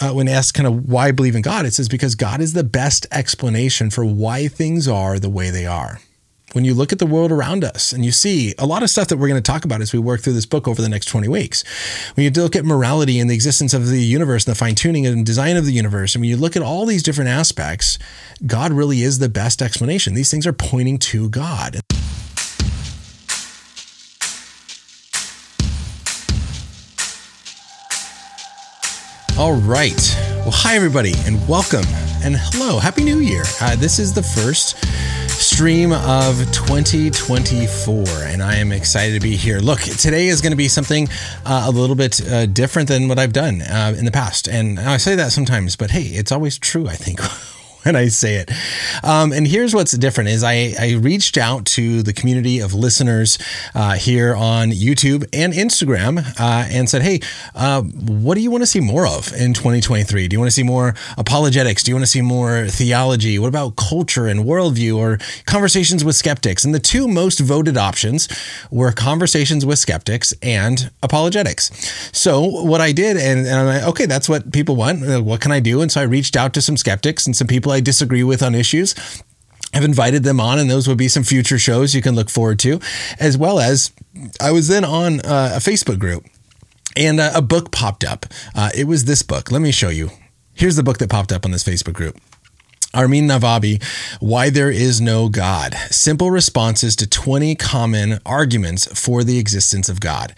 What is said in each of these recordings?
uh, when asked kind of why I believe in God, it says because God is the best explanation for why things are the way they are when you look at the world around us and you see a lot of stuff that we're going to talk about as we work through this book over the next 20 weeks, when you look at morality and the existence of the universe and the fine tuning and design of the universe, and when you look at all these different aspects, God really is the best explanation. These things are pointing to God. All right. Well, hi, everybody, and welcome. And hello. Happy New Year. Uh, this is the first stream of 2024, and I am excited to be here. Look, today is going to be something uh, a little bit uh, different than what I've done uh, in the past. And I say that sometimes, but hey, it's always true, I think. when I say it. Um, and here's what's different is I, I reached out to the community of listeners uh, here on YouTube and Instagram uh, and said, hey, uh, what do you want to see more of in 2023? Do you want to see more apologetics? Do you want to see more theology? What about culture and worldview or conversations with skeptics? And the two most voted options were conversations with skeptics and apologetics. So what I did, and, and I'm like, okay, that's what people want. What can I do? And so I reached out to some skeptics and some people people I disagree with on issues. I've invited them on, and those will be some future shows you can look forward to, as well as I was then on uh, a Facebook group and uh, a book popped up. Uh, it was this book. Let me show you. Here's the book that popped up on this Facebook group. Armin Navabi, Why There Is No God Simple Responses to 20 Common Arguments for the Existence of God.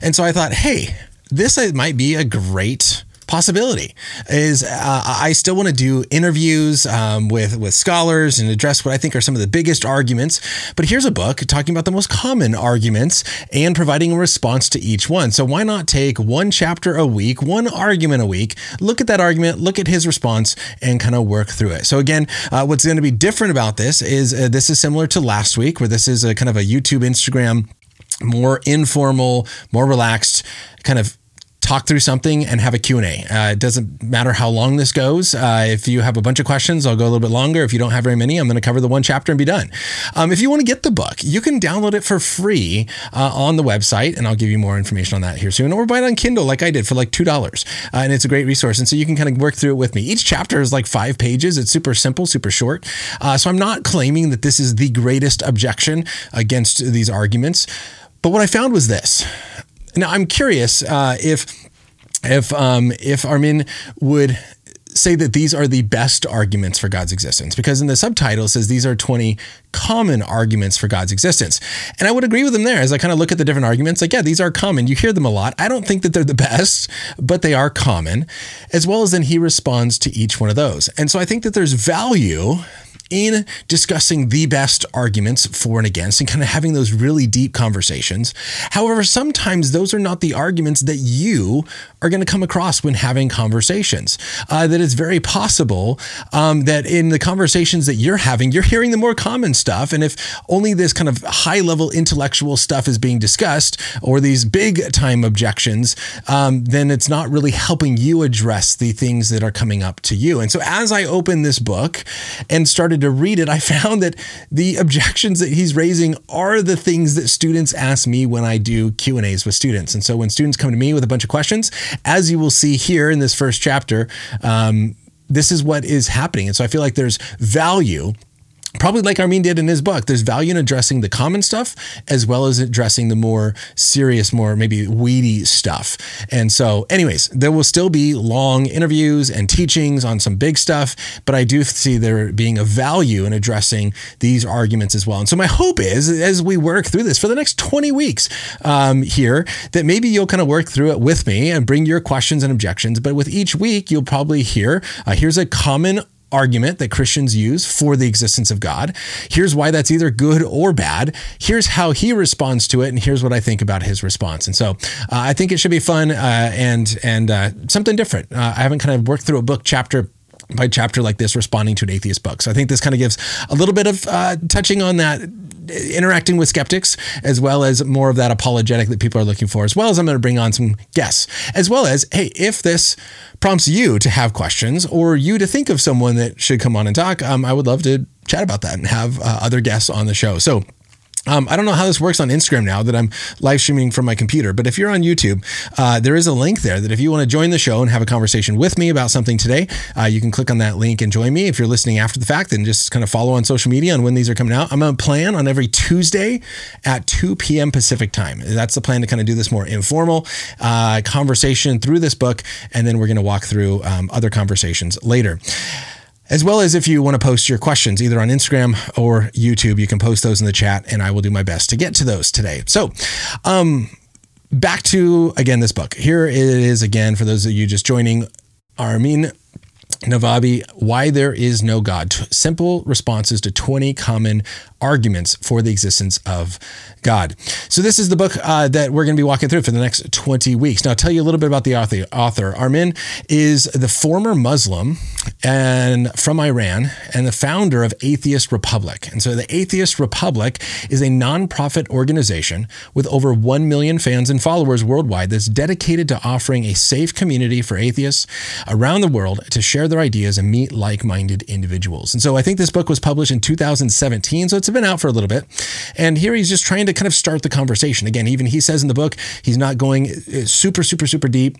And so I thought, hey, this might be a great possibility is uh, I still want to do interviews um, with with scholars and address what I think are some of the biggest arguments. But here's a book talking about the most common arguments and providing a response to each one. So why not take one chapter a week, one argument a week, look at that argument, look at his response, and kind of work through it. So again, uh, what's going to be different about this is uh, this is similar to last week, where this is a kind of a YouTube, Instagram more informal, more relaxed kind of talk through something and have a Q&A. Uh, it doesn't matter how long this goes. Uh, if you have a bunch of questions, I'll go a little bit longer. If you don't have very many, I'm going to cover the one chapter and be done. Um, if you want to get the book, you can download it for free uh, on the website, and I'll give you more information on that here soon. Or buy it on Kindle like I did for like $2. Uh, and it's a great resource. And so you can kind of work through it with me. Each chapter is like five pages. It's super simple, super short. Uh, so I'm not claiming that this is the greatest objection against these arguments. But what I found was this now I'm curious uh, if if um, if Armin would say that these are the best arguments for God's existence because in the subtitle it says these are 20 common arguments for God's existence. And I would agree with him there as I kind of look at the different arguments. Like, yeah, these are common. You hear them a lot. I don't think that they're the best, but they are common, as well as then he responds to each one of those. And so I think that there's value in discussing the best arguments for and against and kind of having those really deep conversations. However, sometimes those are not the arguments that you are going to come across when having conversations. Uh, that it's very possible um, that in the conversations that you're having, you're hearing the more common stuff. And if only this kind of high level intellectual stuff is being discussed or these big time objections, um, then it's not really helping you address the things that are coming up to you. And so as I opened this book and started started to read it, I found that the objections that he's raising are the things that students ask me when I do Q and A's with students. And so when students come to me with a bunch of questions, as you will see here in this first chapter, um, this is what is happening. And so I feel like there's value probably like Armin did in his book, there's value in addressing the common stuff as well as addressing the more serious, more maybe weedy stuff. And so, anyways, there will still be long interviews and teachings on some big stuff, but I do see there being a value in addressing these arguments as well. And so, my hope is as we work through this for the next 20 weeks um, here, that maybe you'll kind of work through it with me and bring your questions and objections. But with each week, you'll probably hear uh, here's a common argument that Christians use for the existence of God. Here's why that's either good or bad. Here's how he responds to it, and here's what I think about his response. And so uh, I think it should be fun uh, and and uh, something different. Uh, I haven't kind of worked through a book chapter by chapter like this responding to an atheist book. So I think this kind of gives a little bit of uh, touching on that interacting with skeptics, as well as more of that apologetic that people are looking for, as well as I'm going to bring on some guests, as well as, hey, if this prompts you to have questions or you to think of someone that should come on and talk, um, I would love to chat about that and have uh, other guests on the show. So Um, I don't know how this works on Instagram now that I'm live streaming from my computer, but if you're on YouTube, uh, there is a link there that if you want to join the show and have a conversation with me about something today, uh, you can click on that link and join me. If you're listening after the fact, then just kind of follow on social media on when these are coming out. I'm on plan on every Tuesday at 2 p.m. Pacific time. That's the plan to kind of do this more informal uh, conversation through this book, and then we're going to walk through um, other conversations later. As well as if you want to post your questions either on Instagram or YouTube, you can post those in the chat and I will do my best to get to those today. So, um, back to again this book. Here it is again for those of you just joining. Armin Navabi, Why There Is No God. Simple responses to 20 common arguments for the existence of God. So, this is the book uh, that we're going to be walking through for the next 20 weeks. Now, I'll tell you a little bit about the author. author. Armin is the former Muslim and from Iran and the founder of Atheist Republic. And so, the Atheist Republic is a nonprofit organization with over 1 million fans and followers worldwide that's dedicated to offering a safe community for atheists around the world to share their ideas and meet like minded individuals. And so, I think this book was published in 2017. So, it's been out for a little bit. And here he's just trying to kind of start the conversation. Again, even he says in the book, he's not going uh, super, super, super deep.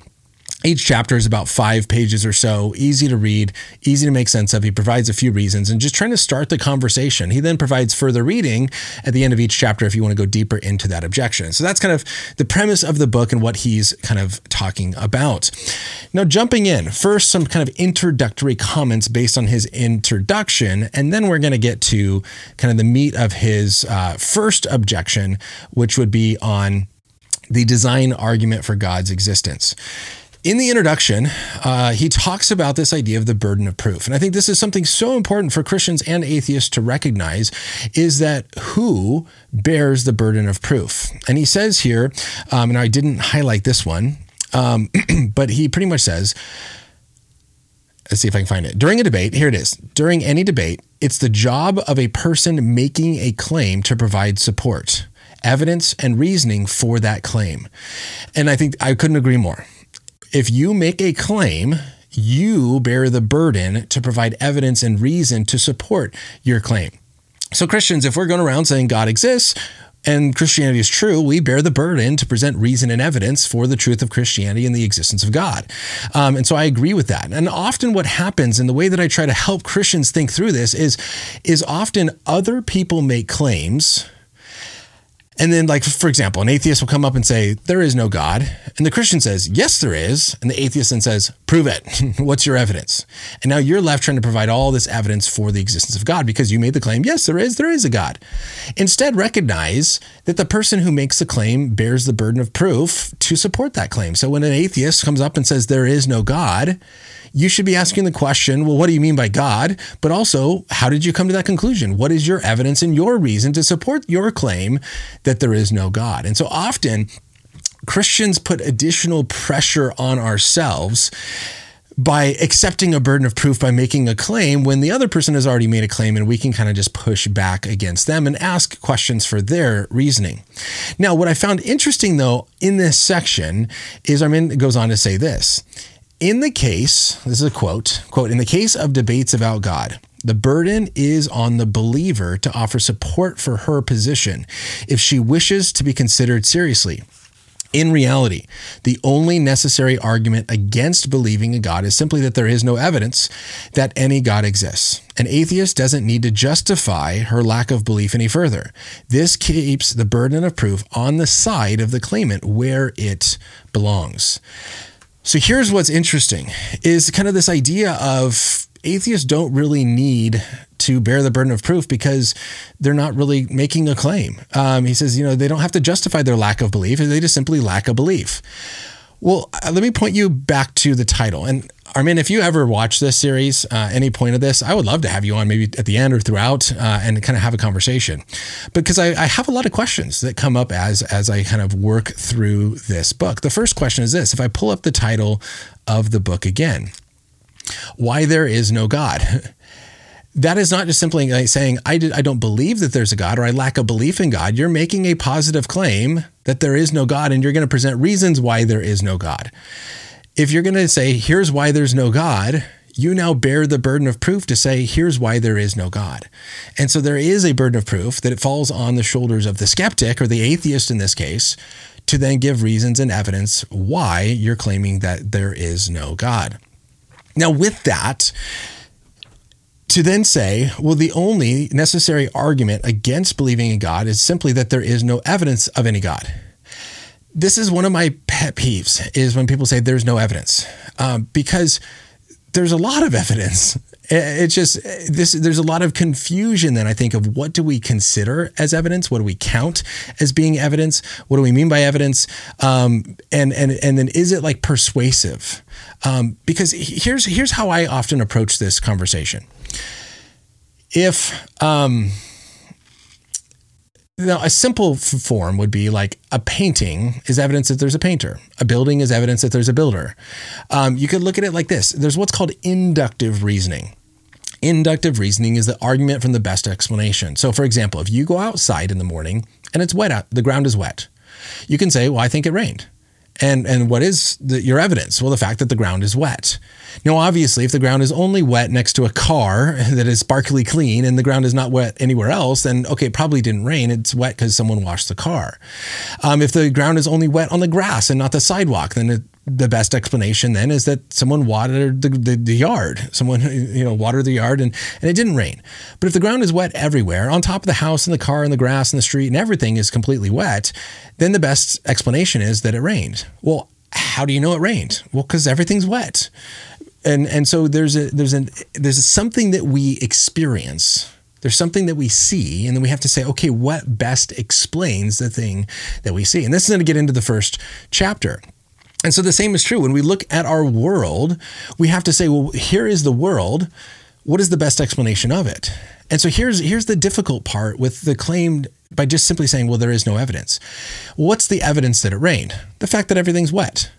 Each chapter is about five pages or so, easy to read, easy to make sense of. He provides a few reasons and just trying to start the conversation. He then provides further reading at the end of each chapter if you want to go deeper into that objection. So that's kind of the premise of the book and what he's kind of talking about. Now, jumping in, first, some kind of introductory comments based on his introduction, and then we're going to get to kind of the meat of his uh, first objection, which would be on the design argument for God's existence in the introduction, uh, he talks about this idea of the burden of proof. And I think this is something so important for Christians and atheists to recognize is that who bears the burden of proof? And he says here, um, and I didn't highlight this one, um, but he pretty much says, let's see if I can find it. During a debate, here it is. During any debate, it's the job of a person making a claim to provide support, evidence, and reasoning for that claim. And I think I couldn't agree more if you make a claim, you bear the burden to provide evidence and reason to support your claim. So, Christians, if we're going around saying God exists, and Christianity is true, we bear the burden to present reason and evidence for the truth of Christianity and the existence of God. Um, and so I agree with that. And often what happens, and the way that I try to help Christians think through this, is, is often other people make claims and then, like, for example, an atheist will come up and say, There is no God. And the Christian says, Yes, there is. And the atheist then says, Prove it. What's your evidence? And now you're left trying to provide all this evidence for the existence of God because you made the claim, Yes, there is. There is a God. Instead, recognize that the person who makes the claim bears the burden of proof to support that claim. So when an atheist comes up and says, There is no God, you should be asking the question, well, what do you mean by God? But also, how did you come to that conclusion? What is your evidence and your reason to support your claim that there is no God? And so often, Christians put additional pressure on ourselves by accepting a burden of proof by making a claim when the other person has already made a claim and we can kind of just push back against them and ask questions for their reasoning. Now, what I found interesting though in this section is Armin goes on to say this. In the case, this is a quote, quote, in the case of debates about God, the burden is on the believer to offer support for her position if she wishes to be considered seriously. In reality, the only necessary argument against believing in God is simply that there is no evidence that any God exists. An atheist doesn't need to justify her lack of belief any further. This keeps the burden of proof on the side of the claimant where it belongs. So here's what's interesting is kind of this idea of atheists don't really need to bear the burden of proof because they're not really making a claim. Um, he says, you know, they don't have to justify their lack of belief, they just simply lack a belief. Well, uh, let me point you back to the title. And Armin, if you ever watch this series, uh, any point of this, I would love to have you on maybe at the end or throughout uh, and kind of have a conversation because I, I, have a lot of questions that come up as as I kind of work through this book. The first question is this: If I pull up the title of the book again, why there is no God. that is not just simply like saying I, did, I don't believe that there's a God or I lack a belief in God. You're making a positive claim that there is no God, and you're going to present reasons why there is no God. If you're going to say, here's why there's no God, you now bear the burden of proof to say, here's why there is no God. And so there is a burden of proof that it falls on the shoulders of the skeptic or the atheist in this case to then give reasons and evidence why you're claiming that there is no God. Now, with that, to then say, well, the only necessary argument against believing in God is simply that there is no evidence of any God. This is one of my pet peeves is when people say there's no evidence um, because there's a lot of evidence. It's just this. There's a lot of confusion then I think of what do we consider as evidence? What do we count as being evidence? What do we mean by evidence? Um, and and and then is it like persuasive? Um, because here's here's how I often approach this conversation if um, now a simple form would be like a painting is evidence that there's a painter. A building is evidence that there's a builder. Um, you could look at it like this. There's what's called inductive reasoning. Inductive reasoning is the argument from the best explanation. So for example if you go outside in the morning and it's wet out the ground is wet you can say well i think it rained and and what is the, your evidence? Well, the fact that the ground is wet. Now, obviously, if the ground is only wet next to a car that is sparkly clean and the ground is not wet anywhere else, then okay, it probably didn't rain. It's wet because someone washed the car. Um, if the ground is only wet on the grass and not the sidewalk, then it the best explanation then is that someone watered the, the, the, yard. Someone, you know, watered the yard and, and it didn't rain. But if the ground is wet everywhere, on top of the house and the car and the grass and the street and everything is completely wet, then the best explanation is that it rained. Well, how do you know it rained? Well, because everything's wet. And and so there's a there's an there's something that we experience there's something that we see, and then we have to say, okay, what best explains the thing that we see? And this is going to get into the first chapter. And so the same is true when we look at our world, we have to say, well, here is the world. What is the best explanation of it? And so here's here's the difficult part with the claim by just simply saying, well, there is no evidence. What's the evidence that it rained? The fact that everything's wet.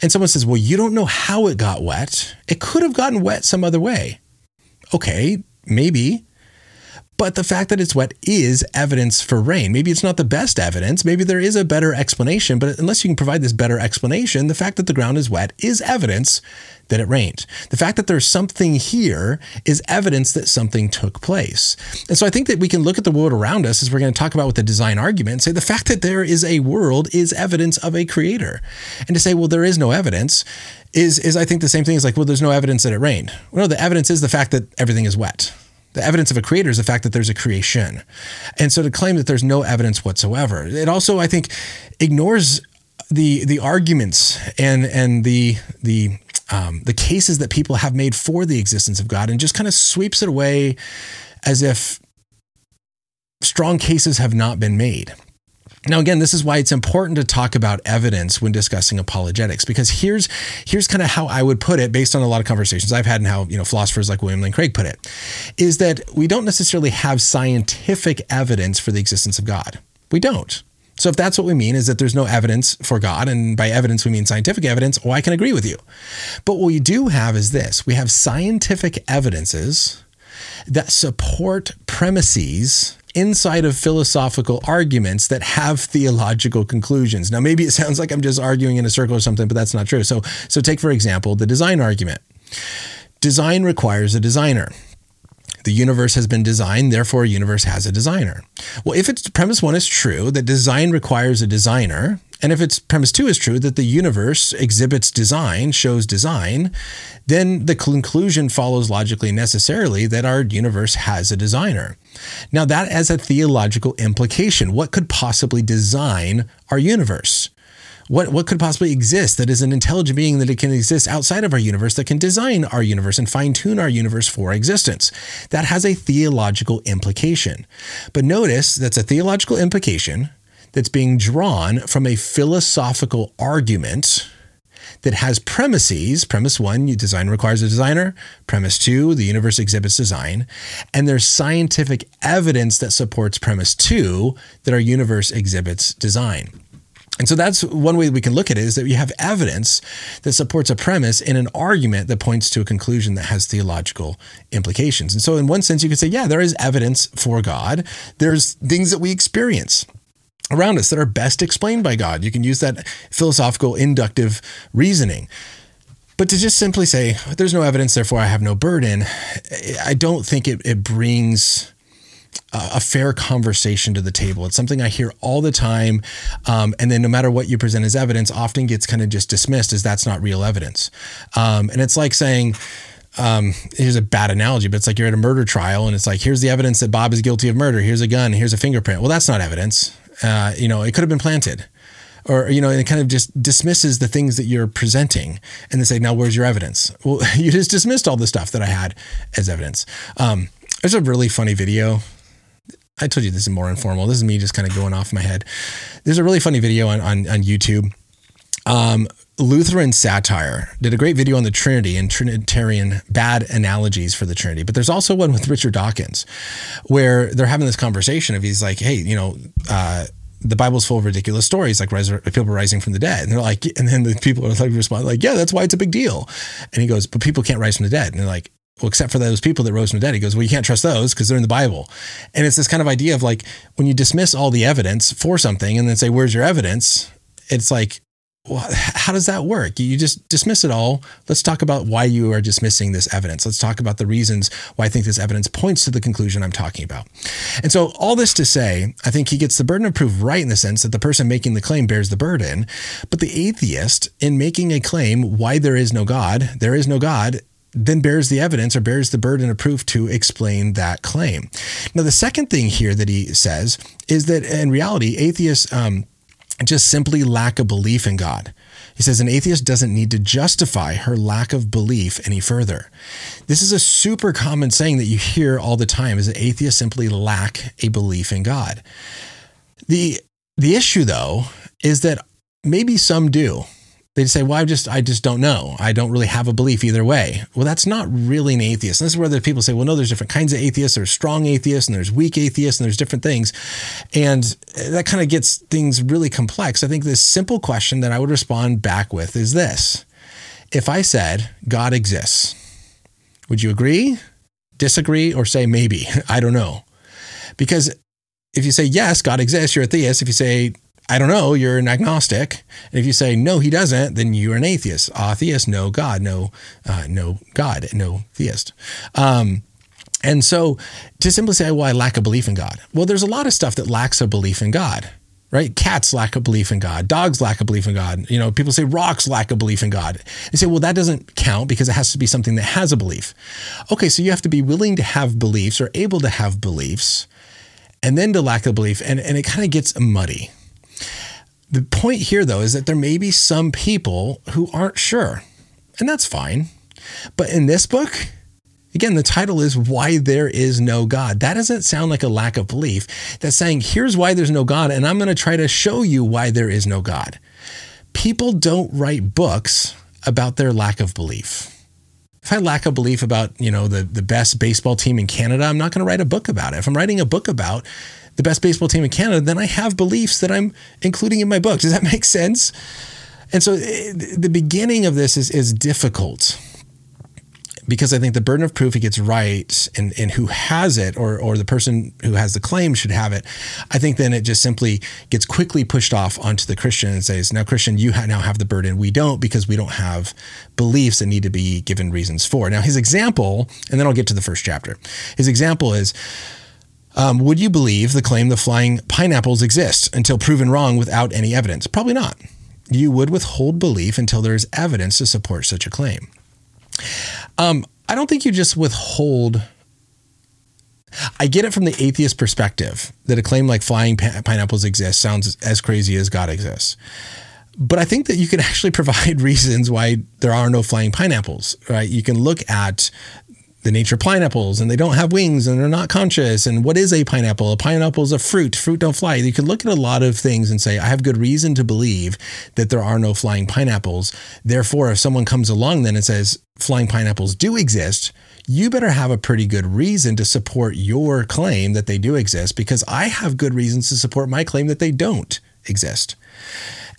And someone says, well, you don't know how it got wet. It could have gotten wet some other way. Okay, maybe. But the fact that it's wet is evidence for rain. Maybe it's not the best evidence. Maybe there is a better explanation, but unless you can provide this better explanation, the fact that the ground is wet is evidence that it rained. The fact that there's something here is evidence that something took place. And so I think that we can look at the world around us as we're going to talk about with the design argument and say the fact that there is a world is evidence of a creator. And to say, well, there is no evidence is, is I think the same thing as like, well, there's no evidence that it rained. Well, no, the evidence is the fact that everything is wet. The evidence of a creator is the fact that there's a creation. And so to claim that there's no evidence whatsoever, it also, I think, ignores the the arguments and and the the um, the cases that people have made for the existence of God and just kind of sweeps it away as if strong cases have not been made. Now, again, this is why it's important to talk about evidence when discussing apologetics, because here's here's kind of how I would put it, based on a lot of conversations I've had and how you know philosophers like William Lane Craig put it, is that we don't necessarily have scientific evidence for the existence of God. We don't. So if that's what we mean is that there's no evidence for God, and by evidence we mean scientific evidence, oh, I can agree with you. But what we do have is this: we have scientific evidences that support premises inside of philosophical arguments that have theological conclusions. Now, maybe it sounds like I'm just arguing in a circle or something, but that's not true. So, so take for example the design argument. Design requires a designer. The universe has been designed, therefore, a universe has a designer. Well, if it's premise one is true, that design requires a designer, and if it's premise two is true, that the universe exhibits design, shows design, then the conclusion follows logically necessarily that our universe has a designer. Now, that has a theological implication. What could possibly design our universe? What, what could possibly exist that is an intelligent being that it can exist outside of our universe that can design our universe and fine tune our universe for existence? That has a theological implication. But notice that's a theological implication that's being drawn from a philosophical argument that has premises. Premise one, design requires a designer. Premise two, the universe exhibits design. And there's scientific evidence that supports premise two that our universe exhibits design. And so that's one way that we can look at it is that we have evidence that supports a premise in an argument that points to a conclusion that has theological implications. And so, in one sense, you could say, yeah, there is evidence for God. There's things that we experience around us that are best explained by God. You can use that philosophical inductive reasoning. But to just simply say, there's no evidence, therefore I have no burden, I don't think it, it brings a fair conversation to the table. It's something I hear all the time. Um, and then no matter what you present as evidence, often gets kind of just dismissed as that's not real evidence. Um, and it's like saying, um, here's a bad analogy, but it's like you're at a murder trial and it's like, here's the evidence that Bob is guilty of murder. Here's a gun. Here's a fingerprint. Well, that's not evidence. Uh, you know, it could have been planted or you know, and it kind of just dismisses the things that you're presenting, and they say, "Now, where's your evidence?" Well, you just dismissed all the stuff that I had as evidence. Um, there's a really funny video. I told you this is more informal. This is me just kind of going off my head. There's a really funny video on on, on YouTube. Um, Lutheran satire did a great video on the Trinity and Trinitarian bad analogies for the Trinity. But there's also one with Richard Dawkins where they're having this conversation of he's like, hey, you know, uh, the Bible's full of ridiculous stories like people rising from the dead. And they're like, and then the people are like respond like, yeah, that's why it's a big deal. And he goes, but people can't rise from the dead. And they're like, well, except for those people that rose from the dead. He goes, well, you can't trust those because they're in the Bible. And it's this kind of idea of like when you dismiss all the evidence for something and then say, where's your evidence? It's like, well, how does that work? You just dismiss it all. Let's talk about why you are dismissing this evidence. Let's talk about the reasons why I think this evidence points to the conclusion I'm talking about. And so, all this to say, I think he gets the burden of proof right in the sense that the person making the claim bears the burden. But the atheist, in making a claim why there is no God, there is no God, then bears the evidence or bears the burden of proof to explain that claim. Now, the second thing here that he says is that in reality, atheists, um, just simply lack a belief in God. He says an atheist doesn't need to justify her lack of belief any further. This is a super common saying that you hear all the time is that atheists simply lack a belief in God. The the issue though is that maybe some do they say, well, I just, I just don't know. I don't really have a belief either way. Well, that's not really an atheist. And this is where the people say, well, no, there's different kinds of atheists. There's strong atheists and there's weak atheists and there's different things. And that kind of gets things really complex. I think this simple question that I would respond back with is this. If I said God exists, would you agree, disagree, or say maybe? I don't know. Because if you say yes, God exists, you're a theist. If you say I don't know, you're an agnostic. And if you say, no, he doesn't, then you're an atheist. Atheist, no God, no, uh, no God, no theist. Um, and so to simply say, well, I lack a belief in God. Well, there's a lot of stuff that lacks a belief in God, right? Cats lack a belief in God. Dogs lack a belief in God. You know, people say rocks lack a belief in God. They say, well, that doesn't count because it has to be something that has a belief. Okay, so you have to be willing to have beliefs or able to have beliefs and then to lack a belief. And, and it kind of gets muddy the point here, though, is that there may be some people who aren't sure, and that's fine. But in this book, again, the title is Why There Is No God. That doesn't sound like a lack of belief. That's saying, here's why there's no God, and I'm going to try to show you why there is no God. People don't write books about their lack of belief. If I lack a belief about, you know, the, the best baseball team in Canada, I'm not going to write a book about it. If I'm writing a book about the best baseball team in Canada, then I have beliefs that I'm including in my book. Does that make sense? And so eh, the beginning of this is, is difficult because I think the burden of proof he gets right and, and who has it or, or the person who has the claim should have it. I think then it just simply gets quickly pushed off onto the Christian and says, now Christian, you now have the burden. We don't because we don't have beliefs that need to be given reasons for. Now his example, and then I'll get to the first chapter. His example is, um, would you believe the claim that flying pineapples exist until proven wrong without any evidence? Probably not. You would withhold belief until there is evidence to support such a claim. Um, I don't think you just withhold. I get it from the atheist perspective that a claim like flying pineapples exist sounds as crazy as God exists. But I think that you can actually provide reasons why there are no flying pineapples, right? You can look at the nature of pineapples and they don't have wings and they're not conscious. And what is a pineapple? A pineapple is a fruit. Fruit don't fly. You can look at a lot of things and say, I have good reason to believe that there are no flying pineapples. Therefore, if someone comes along then and says flying pineapples do exist, you better have a pretty good reason to support your claim that they do exist because I have good reasons to support my claim that they don't exist.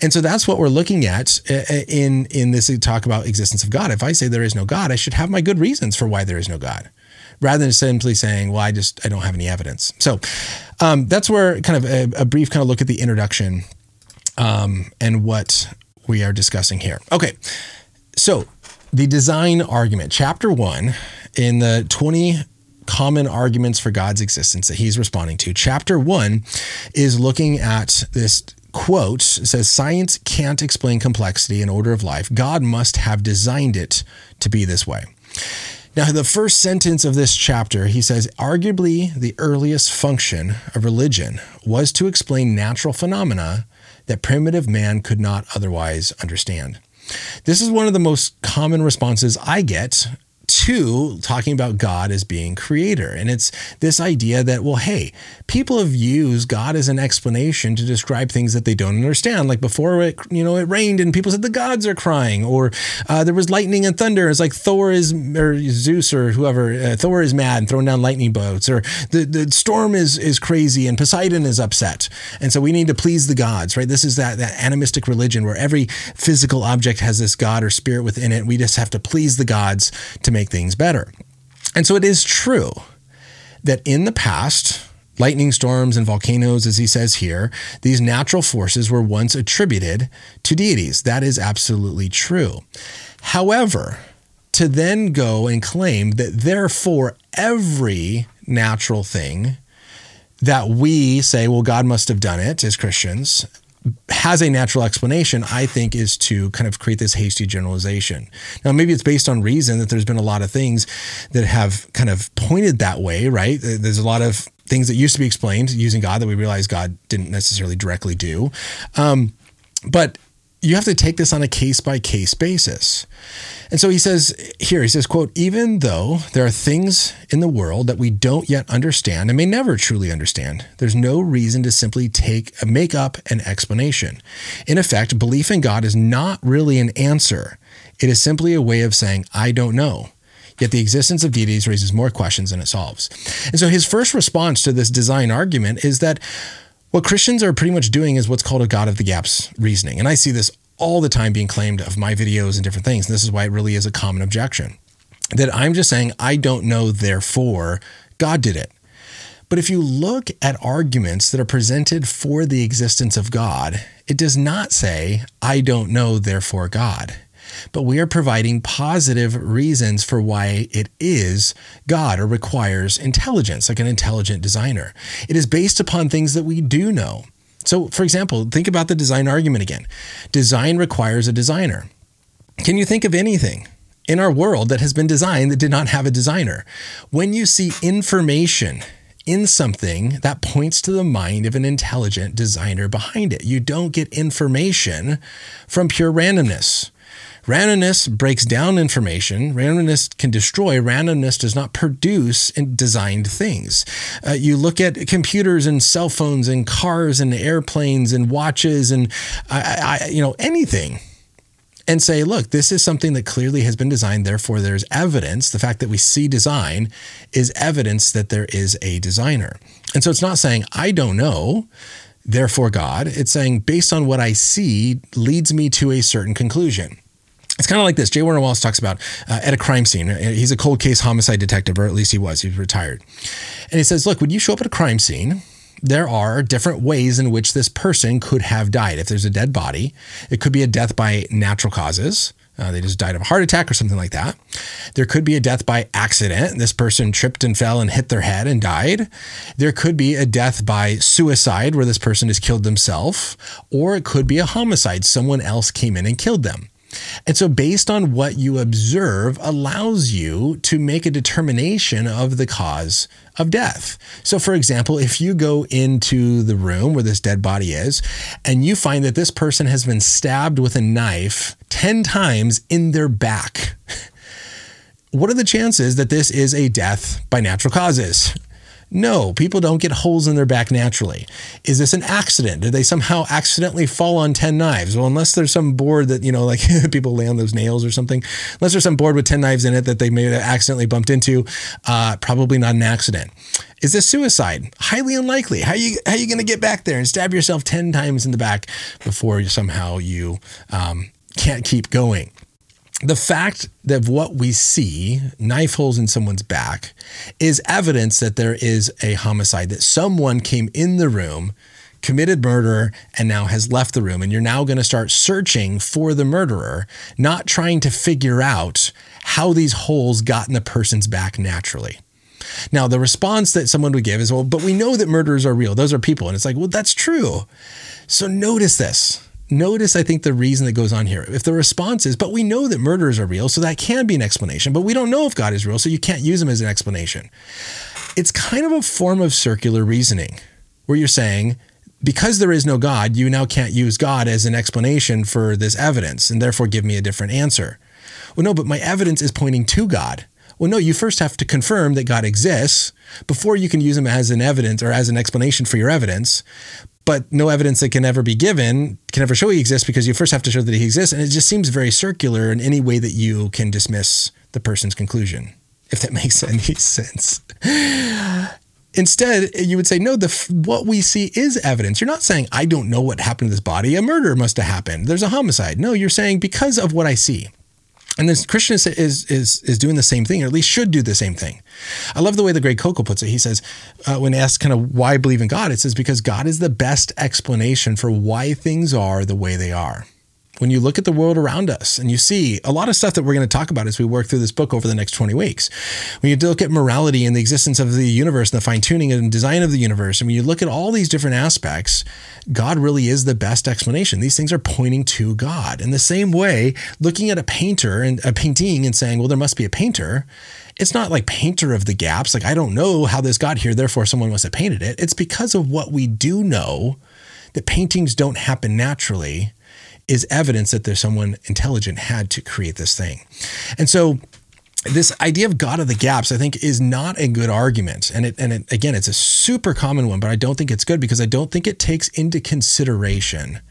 And so that's what we're looking at uh, uh, in in this talk about existence of God. If I say there is no God, I should have my good reasons for why there is no God, rather than simply saying, "Well, I just I don't have any evidence." So um, that's where kind of a, a, brief kind of look at the introduction um, and what we are discussing here. Okay, so the design argument, chapter one, in the 20 common arguments for God's existence that he's responding to, chapter one is looking at this quote says science can't explain complexity and order of life. God must have designed it to be this way. Now the first sentence of this chapter he says arguably the earliest function of religion was to explain natural phenomena that primitive man could not otherwise understand. This is one of the most common responses I get to talking about God as being creator. And it's this idea that, well, hey, people have used God as an explanation to describe things that they don't understand. Like before it, you know, it rained and people said the gods are crying, or uh, there was lightning and thunder. It's like Thor is, or Zeus or whoever, uh, Thor is mad and throwing down lightning bolts, or the, the storm is, is crazy and Poseidon is upset. And so we need to please the gods, right? This is that, that animistic religion where every physical object has this God or spirit within it. We just have to please the gods to make things better. And so it is true that in the past, lightning storms and volcanoes, as he says here, these natural forces were once attributed to deities. That is absolutely true. However, to then go and claim that therefore every natural thing that we say, well, God must have done it as Christians, has a natural explanation, I think, is to kind of create this hasty generalization. Now, maybe it's based on reason that there's been a lot of things that have kind of pointed that way, right? There's a lot of things that used to be explained using God that we realize God didn't necessarily directly do. Um, but you have to take this on a case by case basis. And so he says here, he says, quote, even though there are things in the world that we don't yet understand and may never truly understand, there's no reason to simply take make up an explanation. In effect, belief in God is not really an answer. It is simply a way of saying, I don't know. Yet the existence of deities raises more questions than it solves. And so his first response to this design argument is that what Christians are pretty much doing is what's called a God of the gaps reasoning. And I see this all the time being claimed of my videos and different things. And this is why it really is a common objection that I'm just saying, I don't know, therefore God did it. But if you look at arguments that are presented for the existence of God, it does not say, I don't know, therefore God but we are providing positive reasons for why it is God or requires intelligence, like an intelligent designer. It is based upon things that we do know. So, for example, think about the design argument again. Design requires a designer. Can you think of anything in our world that has been designed that did not have a designer? When you see information in something that points to the mind of an intelligent designer behind it, you don't get information from pure randomness. Randomness breaks down information. Randomness can destroy. Randomness does not produce designed things. Uh, you look at computers and cell phones and cars and airplanes and watches and I, I, you know anything and say, look, this is something that clearly has been designed. Therefore, there's evidence. The fact that we see design is evidence that there is a designer. And so it's not saying, I don't know, therefore God. It's saying, based on what I see, leads me to a certain conclusion. It's kind of like this. J. Warner Wallace talks about uh, at a crime scene. Uh, he's a cold case homicide detective, or at least he was. He's retired. And he says, Look, when you show up at a crime scene, there are different ways in which this person could have died. If there's a dead body, it could be a death by natural causes. Uh, they just died of a heart attack or something like that. There could be a death by accident. This person tripped and fell and hit their head and died. There could be a death by suicide where this person has killed themselves, or it could be a homicide. Someone else came in and killed them. And so, based on what you observe, allows you to make a determination of the cause of death. So, for example, if you go into the room where this dead body is and you find that this person has been stabbed with a knife 10 times in their back, what are the chances that this is a death by natural causes? No, people don't get holes in their back naturally. Is this an accident? Did they somehow accidentally fall on 10 knives? Well, unless there's some board that, you know, like people lay on those nails or something, unless there's some board with 10 knives in it that they may have accidentally bumped into, uh, probably not an accident. Is this suicide? Highly unlikely. How you how you going to get back there and stab yourself 10 times in the back before somehow you um, can't keep going? The fact that what we see, knife holes in someone's back, is evidence that there is a homicide, that someone came in the room, committed murder and now has left the room. And you're now going to start searching for the murderer, not trying to figure out how these holes got in the person's back naturally. Now, the response that someone would give is, well, but we know that murderers are real. Those are people. And it's like, well, that's true. So notice this. Notice, I think, the reason that goes on here. If the response is, but we know that murderers are real, so that can be an explanation, but we don't know if God is real, so you can't use him as an explanation. It's kind of a form of circular reasoning where you're saying, because there is no God, you now can't use God as an explanation for this evidence and therefore give me a different answer. Well, no, but my evidence is pointing to God. Well, no, you first have to confirm that God exists before you can use him as an evidence or as an explanation for your evidence. But no evidence that can ever be given can ever show he exists because you first have to show that he exists. And it just seems very circular in any way that you can dismiss the person's conclusion, if that makes any sense. Instead, you would say, no, the what we see is evidence. You're not saying, I don't know what happened to this body. A murder must have happened. There's a homicide. No, you're saying because of what I see. And this Christian is, is, is, is doing the same thing, or at least should do the same thing. I love the way the great Koukl puts it. He says, uh, when asked kind of why believe in God, it says, because God is the best explanation for why things are the way they are when you look at the world around us and you see a lot of stuff that we're going to talk about as we work through this book over the next 20 weeks, when you look at morality and the existence of the universe and the fine tuning and design of the universe, and when you look at all these different aspects, God really is the best explanation. These things are pointing to God. In the same way, looking at a painter and a painting and saying, well, there must be a painter. It's not like painter of the gaps. Like, I don't know how this got here, therefore someone must have painted it. It's because of what we do know that paintings don't happen naturally is evidence that there's someone intelligent had to create this thing. And so this idea of God of the gaps, I think, is not a good argument. And it, and it, again, it's a super common one, but I don't think it's good because I don't think it takes into consideration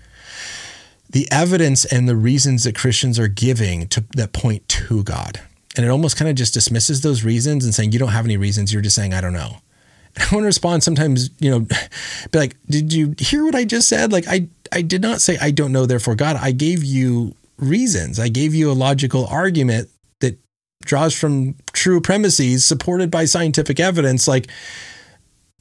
the evidence and the reasons that Christians are giving to that point to God. And it almost kind of just dismisses those reasons and saying, you don't have any reasons. You're just saying, I don't know. I want to respond sometimes, you know, be like, did you hear what I just said? Like, I, I did not say, I don't know, therefore God. I gave you reasons. I gave you a logical argument that draws from true premises supported by scientific evidence. Like,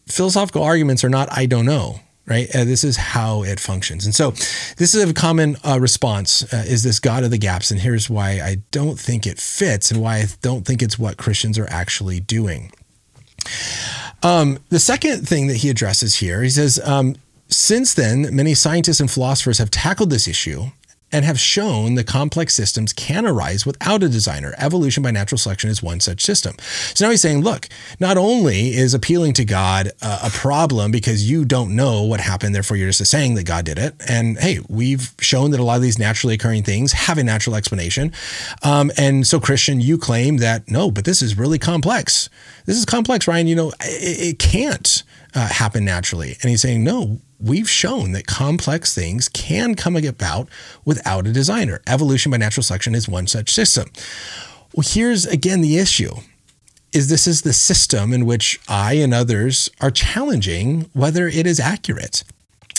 philosophical arguments are not, I don't know. Right. Uh, this is how it functions. And so this is a common uh, response uh, is this God of the gaps. And here's why I don't think it fits and why I don't think it's what Christians are actually doing. Um, the second thing that he addresses here, he says, um, since then, many scientists and philosophers have tackled this issue and have shown that complex systems can arise without a designer. Evolution by natural selection is one such system. So now he's saying, look, not only is appealing to God uh, a problem because you don't know what happened, therefore you're just saying that God did it. And hey, we've shown that a lot of these naturally occurring things have a natural explanation. Um, and so, Christian, you claim that no, but this is really complex. This is complex, Ryan. You know, it, it can't uh, happen naturally. And he's saying, no, we've shown that complex things can come about without a designer. Evolution by natural selection is one such system. Well, here's again the issue is this is the system in which I and others are challenging whether it is accurate.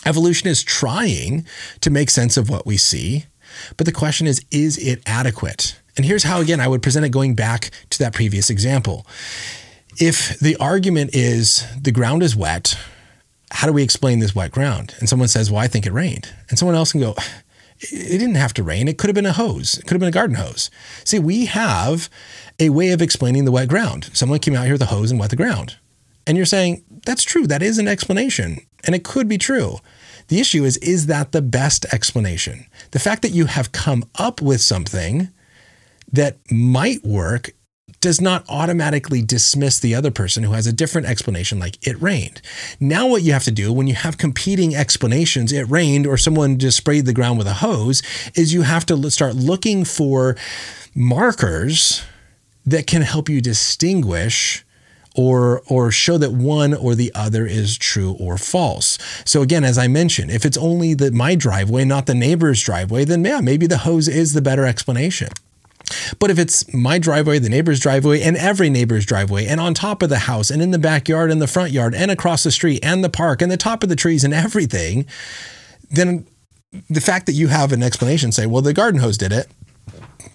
Evolution is trying to make sense of what we see, but the question is is it adequate? And here's how again I would present it going back to that previous example. If the argument is the ground is wet, how do we explain this wet ground? And someone says, well, I think it rained. And someone else can go, it didn't have to rain. It could have been a hose. It could have been a garden hose. See, we have a way of explaining the wet ground. Someone came out here with a hose and wet the ground. And you're saying, that's true. That is an explanation. And it could be true. The issue is, is that the best explanation? The fact that you have come up with something that might work does not automatically dismiss the other person who has a different explanation, like it rained. Now, what you have to do when you have competing explanations, it rained or someone just sprayed the ground with a hose, is you have to start looking for markers that can help you distinguish or or show that one or the other is true or false. So again, as I mentioned, if it's only the my driveway, not the neighbor's driveway, then yeah, maybe the hose is the better explanation. But if it's my driveway, the neighbor's driveway, and every neighbor's driveway, and on top of the house, and in the backyard, and the front yard, and across the street, and the park, and the top of the trees, and everything, then the fact that you have an explanation, say, well, the garden hose did it,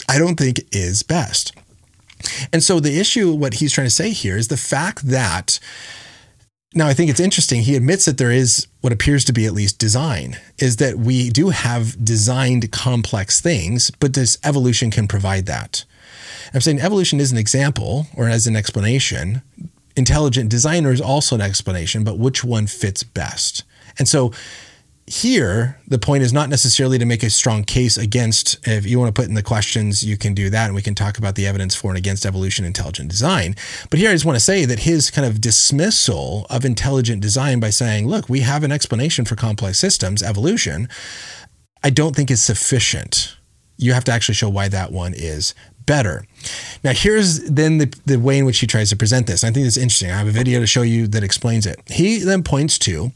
I don't think is best. And so the issue, what he's trying to say here, is the fact that Now, I think it's interesting. He admits that there is what appears to be at least design, is that we do have designed complex things, but this evolution can provide that. I'm saying evolution is an example or as an explanation. Intelligent designer is also an explanation, but which one fits best? And so here, the point is not necessarily to make a strong case against, if you want to put in the questions, you can do that. And we can talk about the evidence for and against evolution intelligent design. But here I just want to say that his kind of dismissal of intelligent design by saying, look, we have an explanation for complex systems, evolution, I don't think is sufficient. You have to actually show why that one is better. Now, here's then the, the way in which he tries to present this. I think it's interesting. I have a video to show you that explains it. He then points to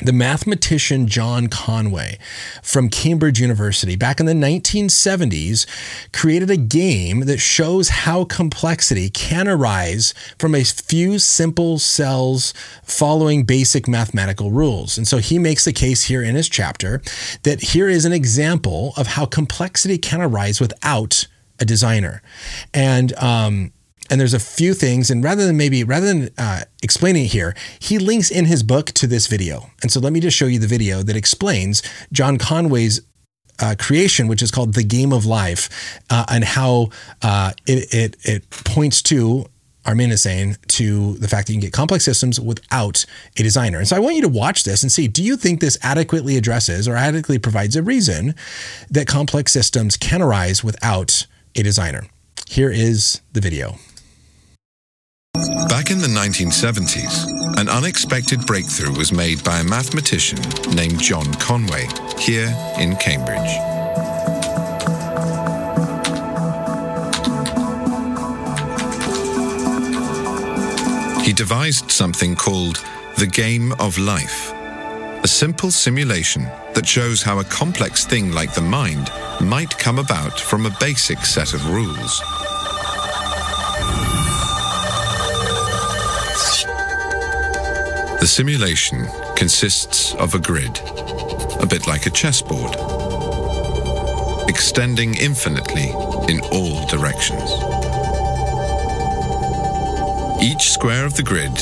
the mathematician John Conway from Cambridge University back in the 1970s created a game that shows how complexity can arise from a few simple cells following basic mathematical rules. And so he makes the case here in his chapter that here is an example of how complexity can arise without a designer. And um, and there's a few things and rather than maybe rather than uh, explaining it here he links in his book to this video and so let me just show you the video that explains john conway's uh, creation which is called the game of life uh, and how uh, it, it, it points to Armin is saying to the fact that you can get complex systems without a designer. And so I want you to watch this and see do you think this adequately addresses or adequately provides a reason that complex systems can arise without a designer? Here is the video. Back in the 1970s, an unexpected breakthrough was made by a mathematician named John Conway here in Cambridge. He devised something called the game of life, a simple simulation that shows how a complex thing like the mind might come about from a basic set of rules. The simulation consists of a grid, a bit like a chessboard, extending infinitely in all directions. Each square of the grid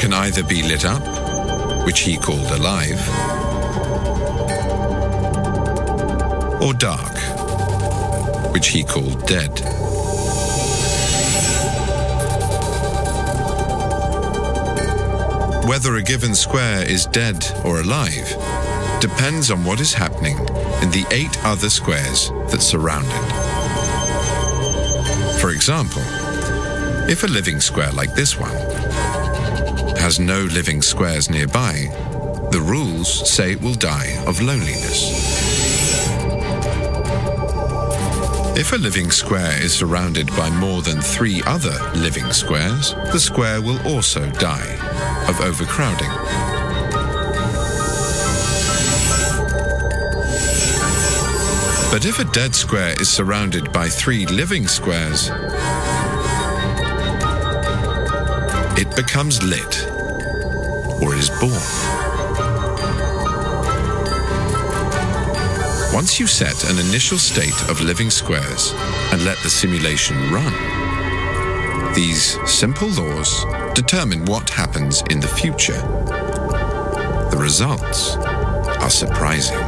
can either be lit up, which he called alive, or dark, which he called dead. Whether a given square is dead or alive depends on what is happening in the eight other squares that surround it. For example, if a living square like this one has no living squares nearby, the rules say it will die of loneliness. If a living square is surrounded by more than three other living squares, the square will also die of overcrowding. But if a dead square is surrounded by three living squares, it becomes lit or is born. Once you set an initial state of living squares and let the simulation run, these simple laws determine what happens in the future. The results are surprising.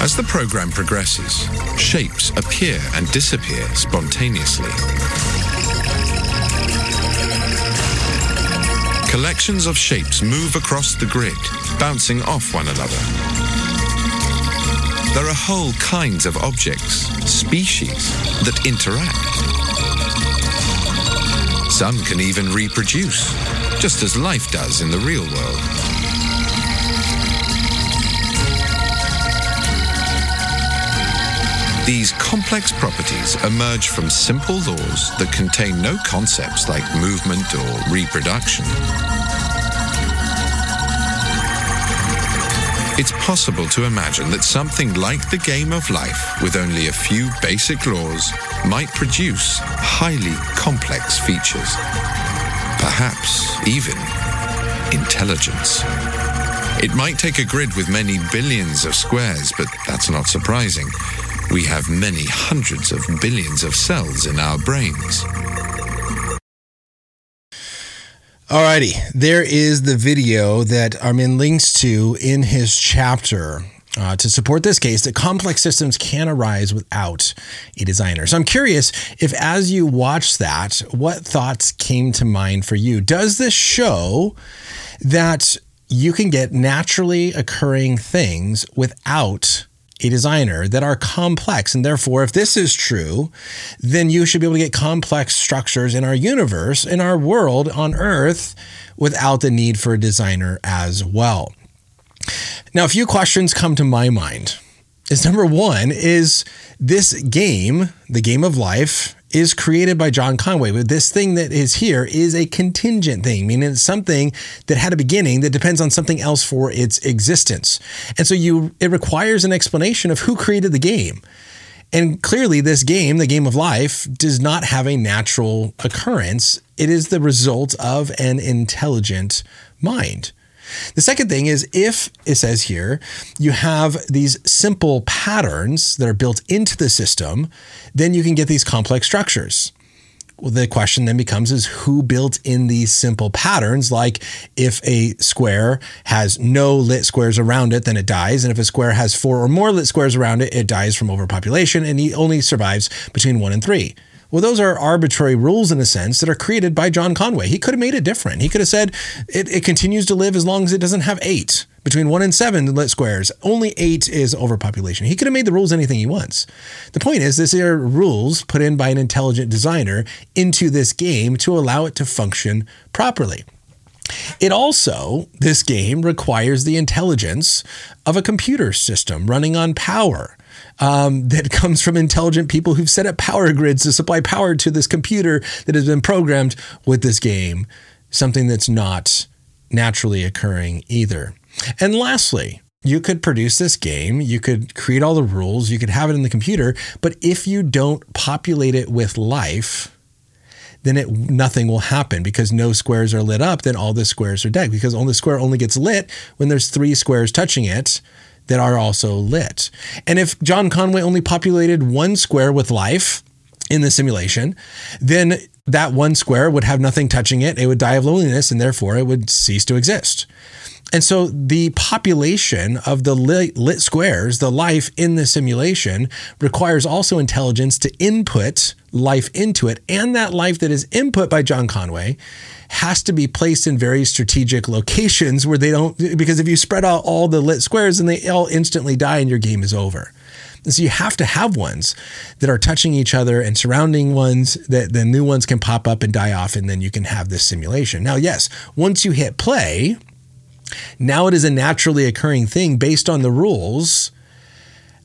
As the program progresses, shapes appear and disappear spontaneously. Collections of shapes move across the grid, bouncing off one another. There are whole kinds of objects, species, that interact. Some can even reproduce, just as life does in the real world. These complex properties emerge from simple laws that contain no concepts like movement or reproduction. It's possible to imagine that something like the game of life, with only a few basic laws, might produce highly complex features. Perhaps even intelligence. It might take a grid with many billions of squares, but that's not surprising. We have many hundreds of billions of cells in our brains. Alrighty, there is the video that Armin links to in his chapter uh, to support this case that complex systems can arise without a designer. So I'm curious if, as you watch that, what thoughts came to mind for you? Does this show that you can get naturally occurring things without a designer that are complex. And therefore, if this is true, then you should be able to get complex structures in our universe, in our world on Earth, without the need for a designer as well. Now, a few questions come to my mind. Is number one, is this game, the game of life, is created by John Conway. But this thing that is here is a contingent thing, meaning it's something that had a beginning that depends on something else for its existence. And so you it requires an explanation of who created the game. And clearly, this game, the game of life, does not have a natural occurrence. It is the result of an intelligent mind. The second thing is if it says here you have these simple patterns that are built into the system, then you can get these complex structures. Well, the question then becomes is who built in these simple patterns? Like if a square has no lit squares around it, then it dies. And if a square has four or more lit squares around it, it dies from overpopulation and it only survives between one and three. Well, those are arbitrary rules in a sense that are created by John Conway. He could have made it different. He could have said it, it continues to live as long as it doesn't have eight between one and seven lit squares. Only eight is overpopulation. He could have made the rules anything he wants. The point is, these are rules put in by an intelligent designer into this game to allow it to function properly. It also, this game requires the intelligence of a computer system running on power um, that comes from intelligent people who've set up power grids to supply power to this computer that has been programmed with this game, something that's not naturally occurring either. And lastly, you could produce this game, you could create all the rules, you could have it in the computer, but if you don't populate it with life, then it nothing will happen because no squares are lit up, then all the squares are dead because only square only gets lit when there's three squares touching it that are also lit. And if John Conway only populated one square with life in the simulation, then that one square would have nothing touching it. It would die of loneliness and therefore it would cease to exist. And so the population of the lit, lit, squares, the life in the simulation, requires also intelligence to input life into it. And that life that is input by John Conway has to be placed in very strategic locations where they don't, because if you spread out all the lit squares and they all instantly die and your game is over. And so you have to have ones that are touching each other and surrounding ones that the new ones can pop up and die off, and then you can have this simulation. Now, yes, once you hit play, now it is a naturally occurring thing based on the rules.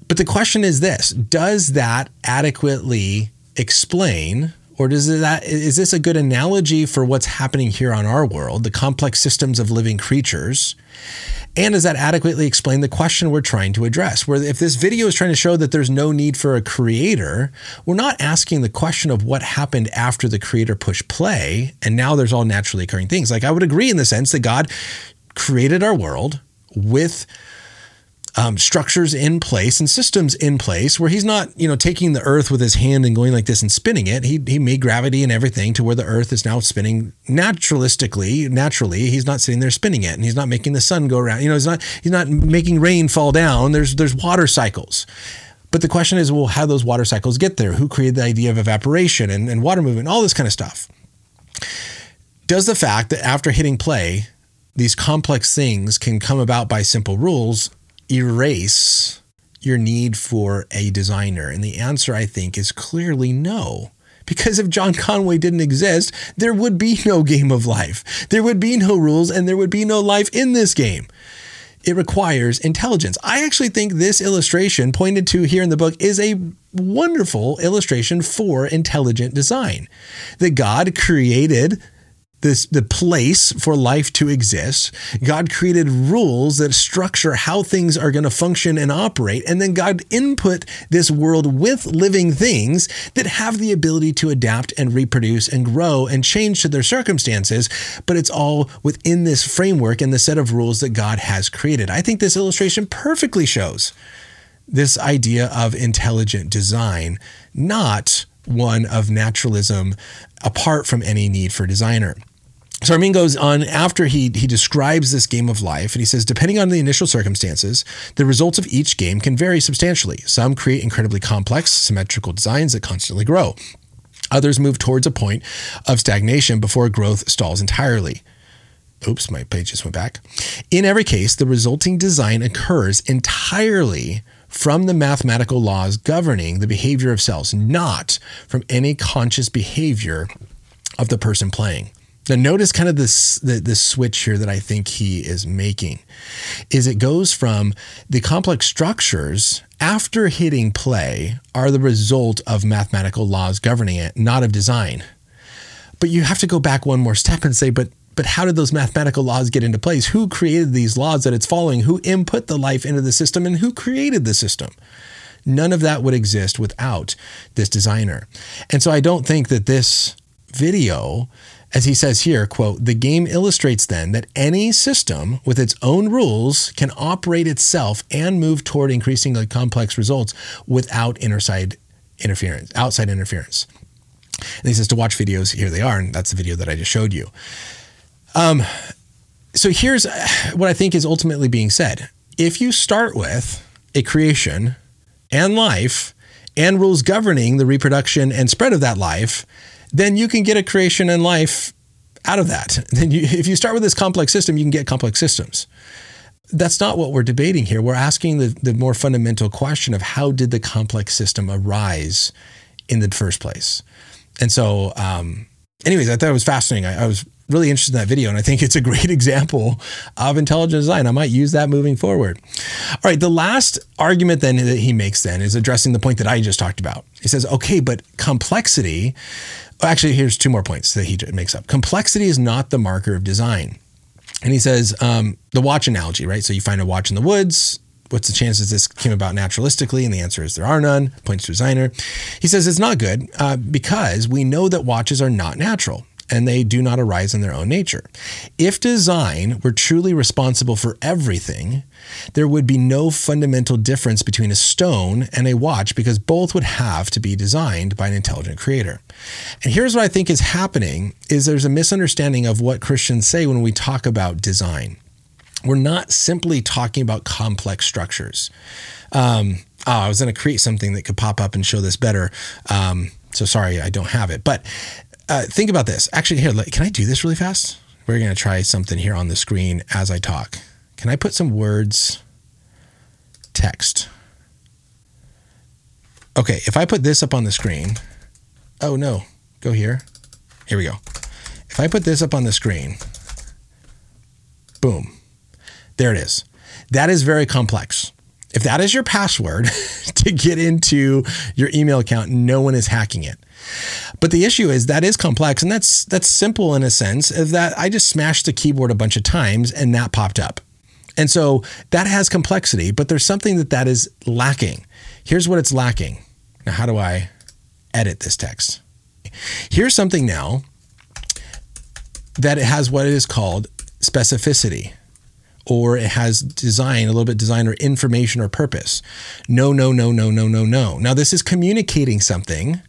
But the question is this Does that adequately explain or does that is this a good analogy for what's happening here on our world, the complex systems of living creatures? And does that adequately explain the question we're trying to address? Where if this video is trying to show that there's no need for a creator, we're not asking the question of what happened after the creator pushed play and now there's all naturally occurring things. Like I would agree in the sense that God created our world with um, structures in place and systems in place where he's not, you know, taking the earth with his hand and going like this and spinning it. He, he made gravity and everything to where the earth is now spinning naturalistically, naturally. He's not sitting there spinning it and he's not making the sun go around. You know, he's not, he's not making rain fall down. There's, there's water cycles. But the question is, well, how those water cycles get there? Who created the idea of evaporation and, and water movement, all this kind of stuff? Does the fact that after hitting play, these complex things can come about by simple rules erase your need for a designer? And the answer, I think, is clearly no. Because if John Conway didn't exist, there would be no game of life. There would be no rules and there would be no life in this game. It requires intelligence. I actually think this illustration pointed to here in the book is a wonderful illustration for intelligent design. That God created this the place for life to exist. God created rules that structure how things are going to function and operate, and then God input this world with living things that have the ability to adapt and reproduce and grow and change to their circumstances, but it's all within this framework and the set of rules that God has created. I think this illustration perfectly shows this idea of intelligent design, not one of naturalism apart from any need for designer. So Armin goes on after he he describes this game of life, and he says, depending on the initial circumstances, the results of each game can vary substantially. Some create incredibly complex, symmetrical designs that constantly grow. Others move towards a point of stagnation before growth stalls entirely. Oops, my page just went back. In every case, the resulting design occurs entirely from the mathematical laws governing the behavior of cells, not from any conscious behavior of the person playing. Now, notice kind of this the, this switch here that I think he is making is it goes from the complex structures after hitting play are the result of mathematical laws governing it, not of design. But you have to go back one more step and say, but but how did those mathematical laws get into place? Who created these laws that it's following? Who input the life into the system and who created the system? None of that would exist without this designer. And so I don't think that this video as he says here, quote, the game illustrates then that any system with its own rules can operate itself and move toward increasingly complex results without inside interference, outside interference. And he says to watch videos, here they are, and that's the video that I just showed you. Um, so here's what I think is ultimately being said. If you start with a creation and life and rules governing the reproduction and spread of that life, then you can get a creation in life out of that. Then you, if you start with this complex system, you can get complex systems. That's not what we're debating here. We're asking the, the more fundamental question of how did the complex system arise in the first place? And so, um, anyways, I thought it was fascinating. I, I was really interested in that video, and I think it's a great example of intelligent design. I might use that moving forward. All right, the last argument then that he makes then is addressing the point that I just talked about. He says, okay, but complexity actually, here's two more points that he makes up. Complexity is not the marker of design. And he says um, the watch analogy, right? So you find a watch in the woods. What's the chances this came about naturalistically? And the answer is there are none. Points to designer. He says it's not good uh, because we know that watches are not natural and they do not arise in their own nature. If design were truly responsible for everything, there would be no fundamental difference between a stone and a watch because both would have to be designed by an intelligent creator. And here's what I think is happening is there's a misunderstanding of what Christians say when we talk about design. We're not simply talking about complex structures. Um, oh, I was going to create something that could pop up and show this better. Um, so sorry, I don't have it. But uh, think about this. Actually, here, can I do this really fast? We're going to try something here on the screen as I talk. Can I put some words, text? Okay, if I put this up on the screen, oh no, go here. Here we go. If I put this up on the screen, boom, there it is. That is very complex. If that is your password to get into your email account, no one is hacking it. But the issue is that is complex and that's that's simple in a sense that I just smashed the keyboard a bunch of times and that popped up. And so that has complexity, but there's something that that is lacking. Here's what it's lacking. Now how do I edit this text? Here's something now that it has what it is called specificity or it has design, a little bit design or information or purpose. No, no, no, no, no, no, no. Now, this is communicating something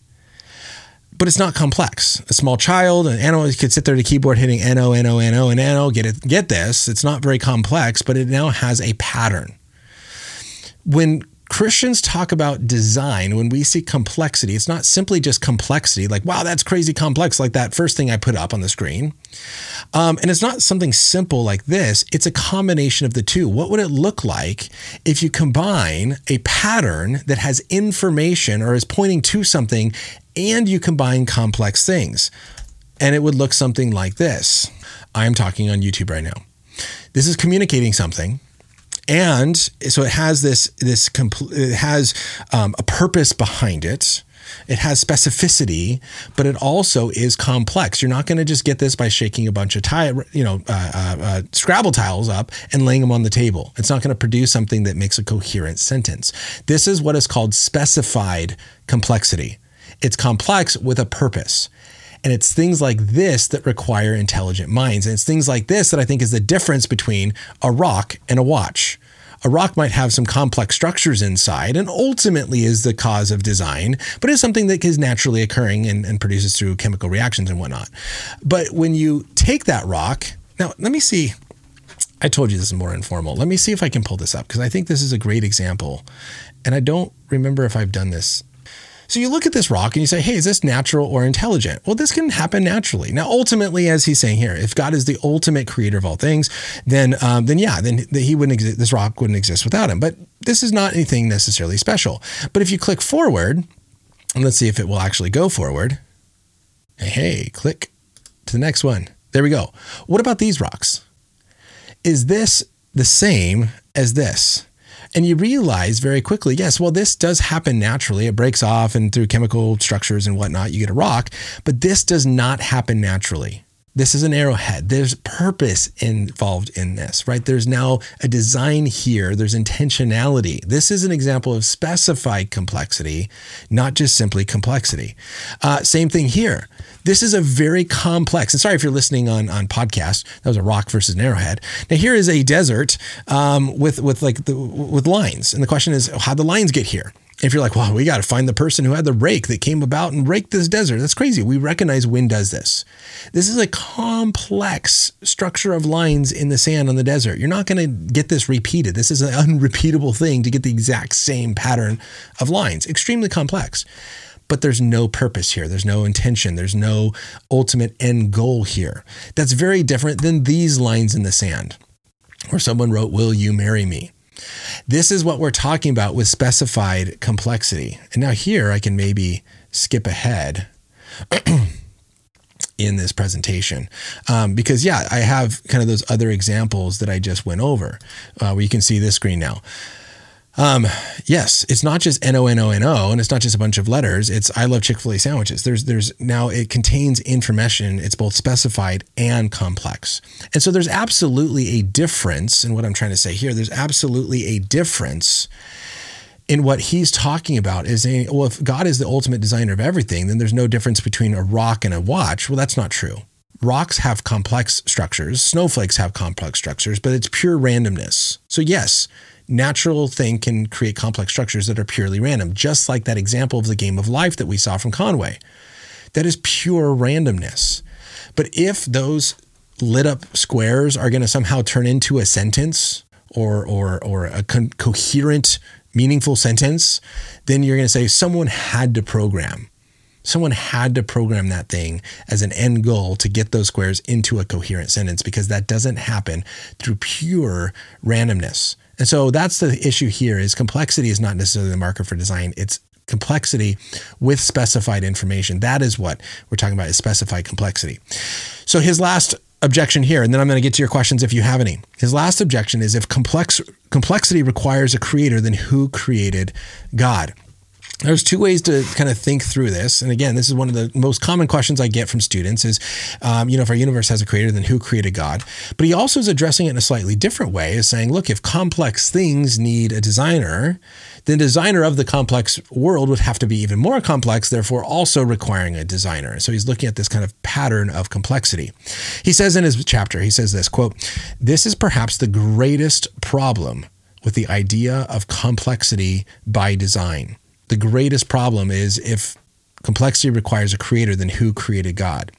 but it's not complex. A small child, an animal could sit there at a keyboard hitting no, no, no, and no. Get it? Get this? It's not very complex, but it now has a pattern. When Christians talk about design, when we see complexity, it's not simply just complexity, like, wow, that's crazy complex, like that first thing I put up on the screen. Um, and it's not something simple like this, it's a combination of the two. What would it look like if you combine a pattern that has information or is pointing to something and you combine complex things? And it would look something like this. I am talking on YouTube right now. This is communicating something and so it has this this compl- it has um, a purpose behind it it has specificity but it also is complex you're not going to just get this by shaking a bunch of tile you know uh, uh, uh, scrabble tiles up and laying them on the table it's not going to produce something that makes a coherent sentence this is what is called specified complexity it's complex with a purpose and it's things like this that require intelligent minds. And it's things like this that I think is the difference between a rock and a watch. A rock might have some complex structures inside and ultimately is the cause of design, but it's something that is naturally occurring and, and produces through chemical reactions and whatnot. But when you take that rock, now let me see. I told you this is more informal. Let me see if I can pull this up because I think this is a great example. And I don't remember if I've done this so you look at this rock and you say, hey, is this natural or intelligent? Well, this can happen naturally. Now, ultimately, as he's saying here, if God is the ultimate creator of all things, then um, then yeah, then he wouldn't exist. This rock wouldn't exist without him. But this is not anything necessarily special. But if you click forward, and let's see if it will actually go forward. Hey, hey, click to the next one. There we go. What about these rocks? Is this the same as this? And you realize very quickly, yes, well, this does happen naturally. It breaks off and through chemical structures and whatnot, you get a rock, but this does not happen naturally. This is an arrowhead. There's purpose involved in this, right? There's now a design here. There's intentionality. This is an example of specified complexity, not just simply complexity. Uh, same thing here. This is a very complex. And sorry if you're listening on on podcast. That was a rock versus an arrowhead. Now here is a desert um, with with like the, with lines, and the question is how the lines get here if you're like, well, we got to find the person who had the rake that came about and raked this desert. That's crazy. We recognize wind does this. This is a complex structure of lines in the sand on the desert. You're not going to get this repeated. This is an unrepeatable thing to get the exact same pattern of lines. Extremely complex. But there's no purpose here. There's no intention. There's no ultimate end goal here. That's very different than these lines in the sand where someone wrote, Will you marry me? This is what we're talking about with specified complexity. And now here I can maybe skip ahead in this presentation um, because yeah, I have kind of those other examples that I just went over uh, where you can see this screen now. Um, yes, it's not just N O N O N O, and it's not just a bunch of letters. It's I love Chick Fil A sandwiches. There's there's now it contains information. It's both specified and complex, and so there's absolutely a difference in what I'm trying to say here. There's absolutely a difference in what he's talking about. Is a well, if God is the ultimate designer of everything, then there's no difference between a rock and a watch. Well, that's not true. Rocks have complex structures. Snowflakes have complex structures, but it's pure randomness. So yes natural thing can create complex structures that are purely random, just like that example of the game of life that we saw from Conway. That is pure randomness. But if those lit up squares are going to somehow turn into a sentence or or or a co- coherent meaningful sentence, then you're going to say someone had to program. Someone had to program that thing as an end goal to get those squares into a coherent sentence because that doesn't happen through pure randomness. And so that's the issue here is complexity is not necessarily the marker for design. It's complexity with specified information. That is what we're talking about is specified complexity. So his last objection here, and then I'm going to get to your questions if you have any. His last objection is if complex complexity requires a creator, then who created God? There's two ways to kind of think through this. And again this is one of the most common questions i get from students is um, you know if our universe has a creator then who created god? But he also is addressing it in a slightly different way is saying look if complex things need a designer then designer of the complex world would have to be even more complex therefore also requiring a designer. So he's looking at this kind of pattern of complexity. He says in his chapter he says this quote this is perhaps the greatest problem with the idea of complexity by design the greatest problem is if complexity requires a creator, then who created God?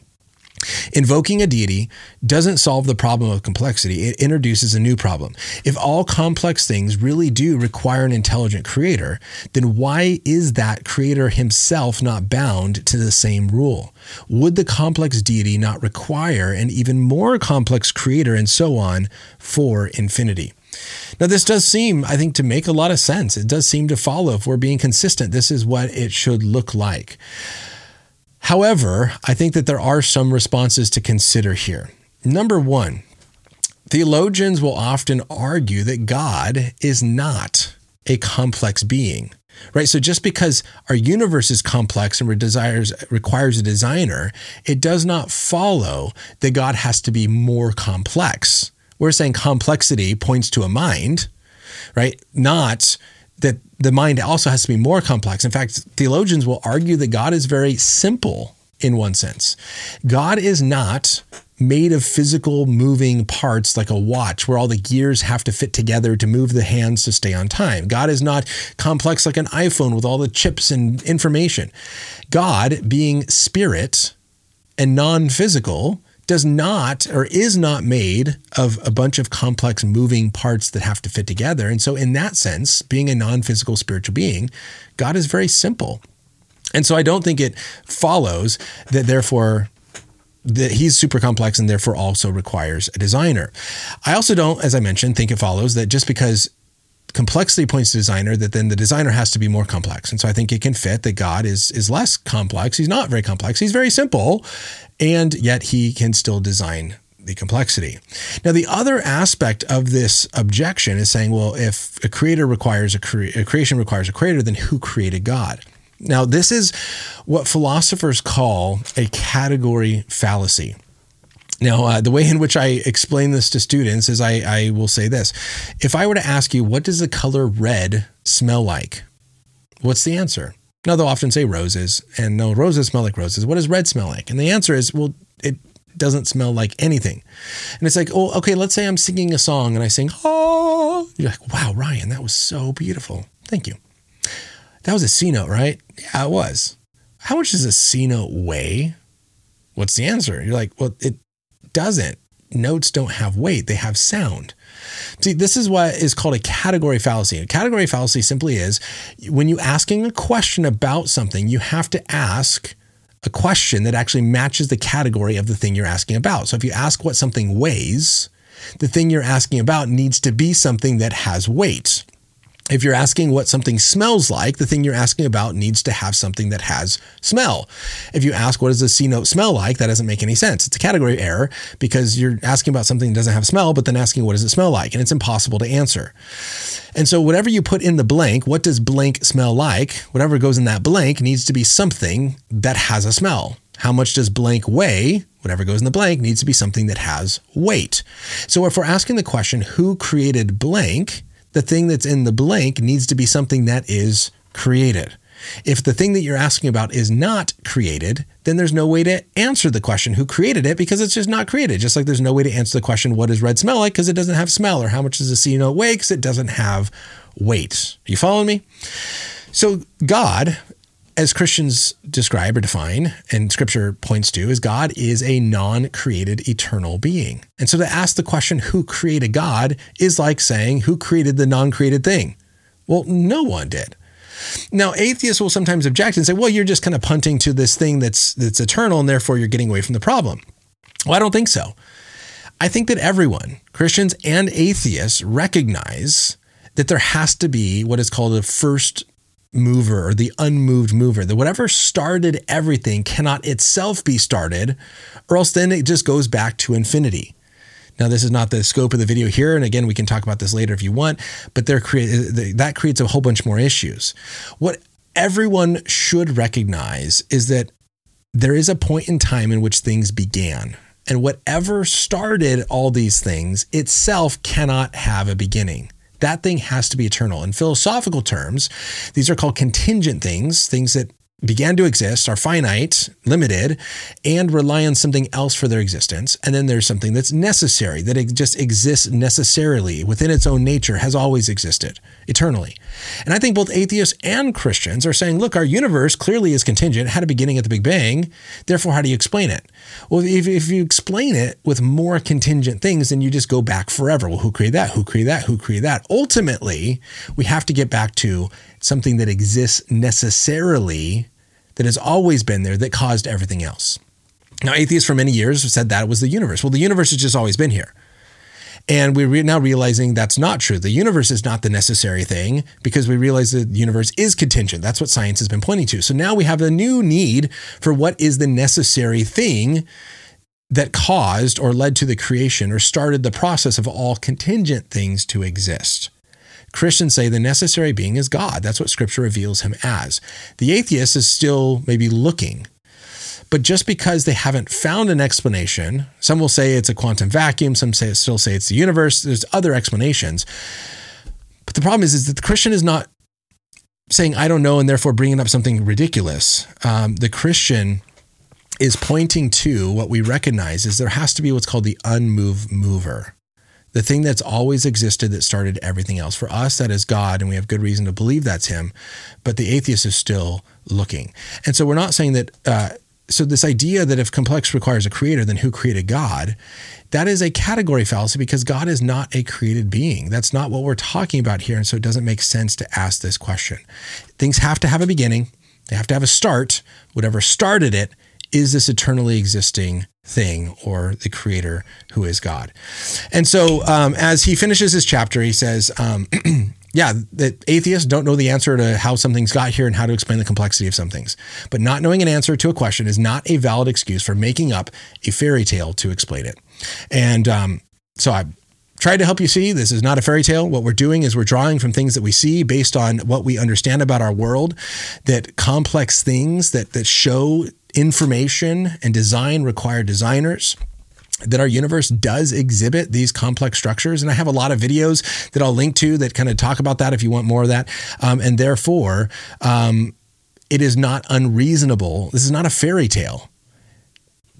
Invoking a deity doesn't solve the problem of complexity, it introduces a new problem. If all complex things really do require an intelligent creator, then why is that creator himself not bound to the same rule? Would the complex deity not require an even more complex creator and so on for infinity? Now, this does seem, I think, to make a lot of sense. It does seem to follow. If we're being consistent, this is what it should look like. However, I think that there are some responses to consider here. Number one, theologians will often argue that God is not a complex being right so just because our universe is complex and desires requires a designer it does not follow that god has to be more complex we're saying complexity points to a mind, right? Not that the mind also has to be more complex. In fact, theologians will argue that God is very simple in one sense. God is not made of physical moving parts like a watch where all the gears have to fit together to move the hands to stay on time. God is not complex like an iPhone with all the chips and information. God, being spirit and non physical, does not or is not made of a bunch of complex moving parts that have to fit together. And so, in that sense, being a non physical spiritual being, God is very simple. And so, I don't think it follows that therefore that he's super complex and therefore also requires a designer. I also don't, as I mentioned, think it follows that just because complexity points to designer that then the designer has to be more complex. And so I think it can fit that God is is less complex. He's not very complex. He's very simple and yet he can still design the complexity. Now, the other aspect of this objection is saying, well, if a creator requires a, cre- a creation requires a creator, then who created God? Now, this is what philosophers call a category fallacy. Now, uh, the way in which I explain this to students is I, I will say this. If I were to ask you, what does the color red smell like? What's the answer? Now, they'll often say roses, and no, roses smell like roses. What does red smell like? And the answer is, well, it doesn't smell like anything. And it's like, oh, okay, let's say I'm singing a song and I sing, oh, you're like, wow, Ryan, that was so beautiful. Thank you. That was a C note, right? Yeah, it was. How much does a C note weigh? What's the answer? You're like, well, it doesn't. Notes don't have weight, they have sound. See, this is what is called a category fallacy. A category fallacy simply is when you're asking a question about something, you have to ask a question that actually matches the category of the thing you're asking about. So if you ask what something weighs, the thing you're asking about needs to be something that has weight if you're asking what something smells like, the thing you're asking about needs to have something that has smell. If you ask what does a C note smell like, that doesn't make any sense. It's a category error because you're asking about something that doesn't have smell, but then asking what does it smell like, and it's impossible to answer. And so whatever you put in the blank, what does blank smell like? Whatever goes in that blank needs to be something that has a smell. How much does blank weigh? Whatever goes in the blank needs to be something that has weight. So if we're asking the question, who created blank? The thing that's in the blank needs to be something that is created. If the thing that you're asking about is not created, then there's no way to answer the question who created it because it's just not created. Just like there's no way to answer the question what does red smell like because it doesn't have smell, or how much does a C note weigh because it doesn't have weight. You following me? So God as Christians describe or define, and scripture points to, is God is a non created eternal being. And so to ask the question, who created God, is like saying, who created the non created thing? Well, no one did. Now, atheists will sometimes object and say, well, you're just kind of punting to this thing that's, that's eternal, and therefore you're getting away from the problem. Well, I don't think so. I think that everyone, Christians and atheists, recognize that there has to be what is called a first mover or the unmoved mover. That whatever started everything cannot itself be started, or else then it just goes back to infinity. Now, this is not the scope of the video here, and again, we can talk about this later if you want. But there create that creates a whole bunch more issues. What everyone should recognize is that there is a point in time in which things began. And whatever started all these things itself cannot have a beginning that thing has to be eternal. In philosophical terms, these are called contingent things, things that began to exist, are finite, limited, and rely on something else for their existence. And then there's something that's necessary, that it just exists necessarily within its own nature, has always existed eternally. And I think both atheists and Christians are saying, look, our universe clearly is contingent, had a beginning at the Big Bang. Therefore, how do you explain it? Well, if, if you explain it with more contingent things, then you just go back forever. Well, who created that? Who created that? Who created that? Ultimately, we have to get back to something that exists necessarily that has always been there that caused everything else. Now, atheists for many years have said that was the universe. Well, the universe has just always been here. And we're now realizing that's not true. The universe is not the necessary thing because we realize the universe is contingent. That's what science has been pointing to. So now we have a new need for what is the necessary thing that caused or led to the creation or started the process of all contingent things to exist. Christians say the necessary being is God. That's what scripture reveals him as. The atheist is still maybe looking. But just because they haven't found an explanation, some will say it's a quantum vacuum, some say still say it's the universe, there's other explanations. But the problem is, is that the Christian is not saying I don't know and therefore bringing up something ridiculous. Um, the Christian is pointing to what we recognize is there has to be what's called the unmoved mover. The thing that's always existed that started everything else. For us, that is God, and we have good reason to believe that's Him. But the atheist is still looking. And so we're not saying that. Uh, so this idea that if complex requires a creator, then who created God? That is a category fallacy because God is not a created being. That's not what we're talking about here. And so it doesn't make sense to ask this question. Things have to have a beginning, they have to have a start. Whatever started it is this eternally existing thing or the creator who is God. And so um, as he finishes his chapter, he says, um, yeah, that atheists don't know the answer to how something's got here and how to explain the complexity of some things. But not knowing an answer to a question is not a valid excuse for making up a fairy tale to explain it. And um, so I tried to help you see this is not a fairy tale. What we're doing is we're drawing from things that we see based on what we understand about our world, that complex things that that show information and design require designers that our universe does exhibit these complex structures. And I have a lot of videos that I'll link to that kind of talk about that if you want more of that. Um, and therefore, um, it is not unreasonable. This is not a fairy tale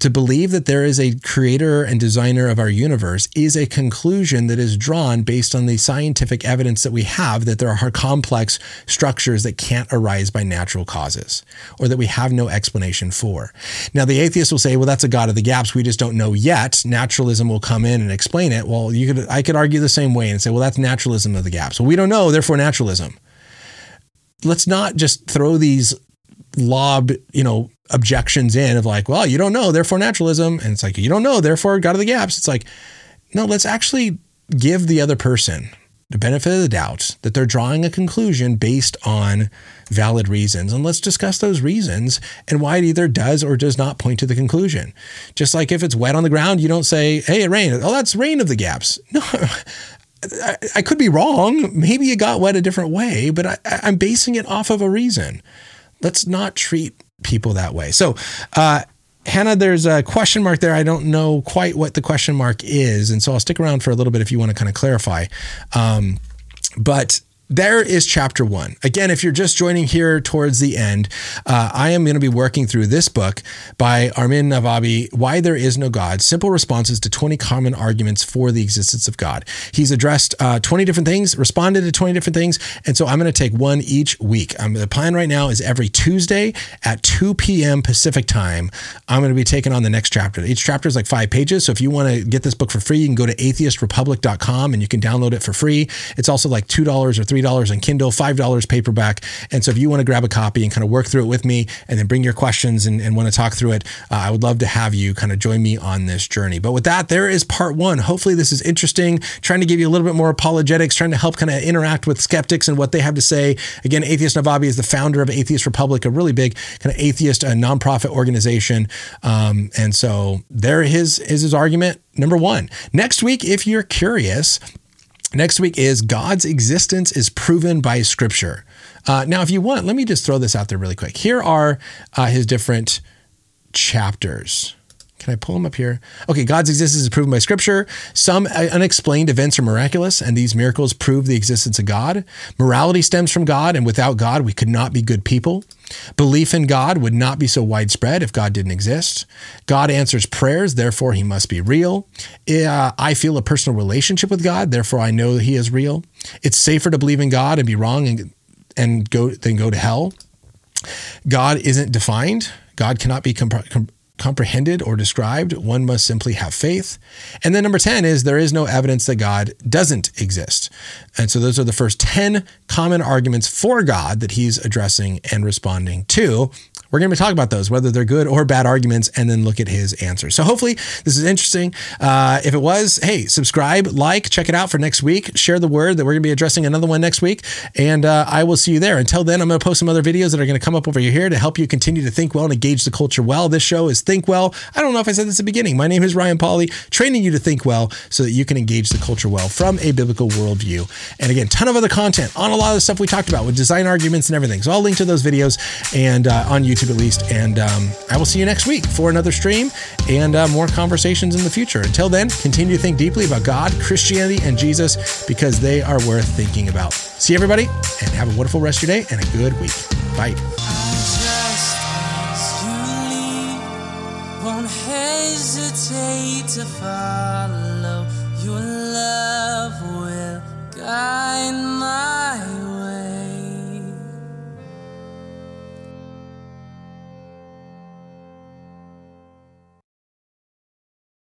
to believe that there is a creator and designer of our universe is a conclusion that is drawn based on the scientific evidence that we have that there are complex structures that can't arise by natural causes or that we have no explanation for. Now, the atheist will say, well, that's a God of the gaps. We just don't know yet. Naturalism will come in and explain it. Well, you could, I could argue the same way and say, well, that's naturalism of the gaps. Well, we don't know, therefore naturalism. Let's not just throw these lob, you know, objections in of like, well, you don't know, therefore naturalism. And it's like, you don't know, therefore God of the gaps. It's like, no, let's actually give the other person the benefit of the doubt that they're drawing a conclusion based on valid reasons. And let's discuss those reasons and why it either does or does not point to the conclusion. Just like if it's wet on the ground, you don't say, hey, it rained. Oh, that's rain of the gaps. No. I, could be wrong. Maybe it got wet a different way, but I, I'm basing it off of a reason. Let's not treat people that way. So, uh, Hannah, there's a question mark there. I don't know quite what the question mark is. And so I'll stick around for a little bit if you want to kind of clarify. Um, but there is chapter one. Again, if you're just joining here towards the end, uh, I am going to be working through this book by Armin Navabi, Why There Is No God Simple Responses to 20 Common Arguments for the Existence of God. He's addressed uh, 20 different things, responded to 20 different things. And so I'm going to take one each week. Um, the plan right now is every Tuesday at 2 p.m. Pacific time, I'm going to be taking on the next chapter. Each chapter is like five pages. So if you want to get this book for free, you can go to atheistrepublic.com and you can download it for free. It's also like $2 or $3 $3 on Kindle, $5 paperback. And so if you want to grab a copy and kind of work through it with me and then bring your questions and, and want to talk through it, uh, I would love to have you kind of join me on this journey. But with that, there is part one. Hopefully, this is interesting, trying to give you a little bit more apologetics, trying to help kind of interact with skeptics and what they have to say. Again, Atheist Navabi is the founder of Atheist Republic, a really big kind of atheist uh, nonprofit organization. Um, and so there is, is his argument number one. Next week, if you're curious, Next week is God's existence is proven by Scripture. Uh, now, if you want, let me just throw this out there really quick. Here are uh, his different chapters. Can I pull them up here? Okay, God's existence is proven by Scripture. Some uh, unexplained events are miraculous, and these miracles prove the existence of God. Morality stems from God, and without God, we could not be good people. Belief in God would not be so widespread if God didn't exist. God answers prayers, therefore, he must be real. Uh, I feel a personal relationship with God, therefore, I know that he is real. It's safer to believe in God and be wrong and, and go than go to hell. God isn't defined. God cannot be comp- com- comprehended or described. One must simply have faith. And then number 10 is there is no evidence that God doesn't exist. And so those are the first 10 common arguments for God that he's addressing and responding to. We're going to be talking about those, whether they're good or bad arguments, and then look at his answers. So hopefully this is interesting. Uh, if it was, hey, subscribe, like, check it out for next week. Share the word that we're going to be addressing another one next week, and uh, I will see you there. Until then, I'm going to post some other videos that are going to come up over here to help you continue to think well and engage the culture well. This show is Think Well. I don't know if I said this at the beginning. My name is Ryan Pauly, training you to think well so that you can engage the culture well from a biblical worldview. And again, ton of other content on a lot of the stuff we talked about with design arguments and everything. So I'll link to those videos and uh, on YouTube YouTube at least. And um, I will see you next week for another stream and uh, more conversations in the future. Until then, continue to think deeply about God, Christianity, and Jesus because they are worth thinking about. See everybody and have a wonderful rest of your day and a good week. Bye. hesitate to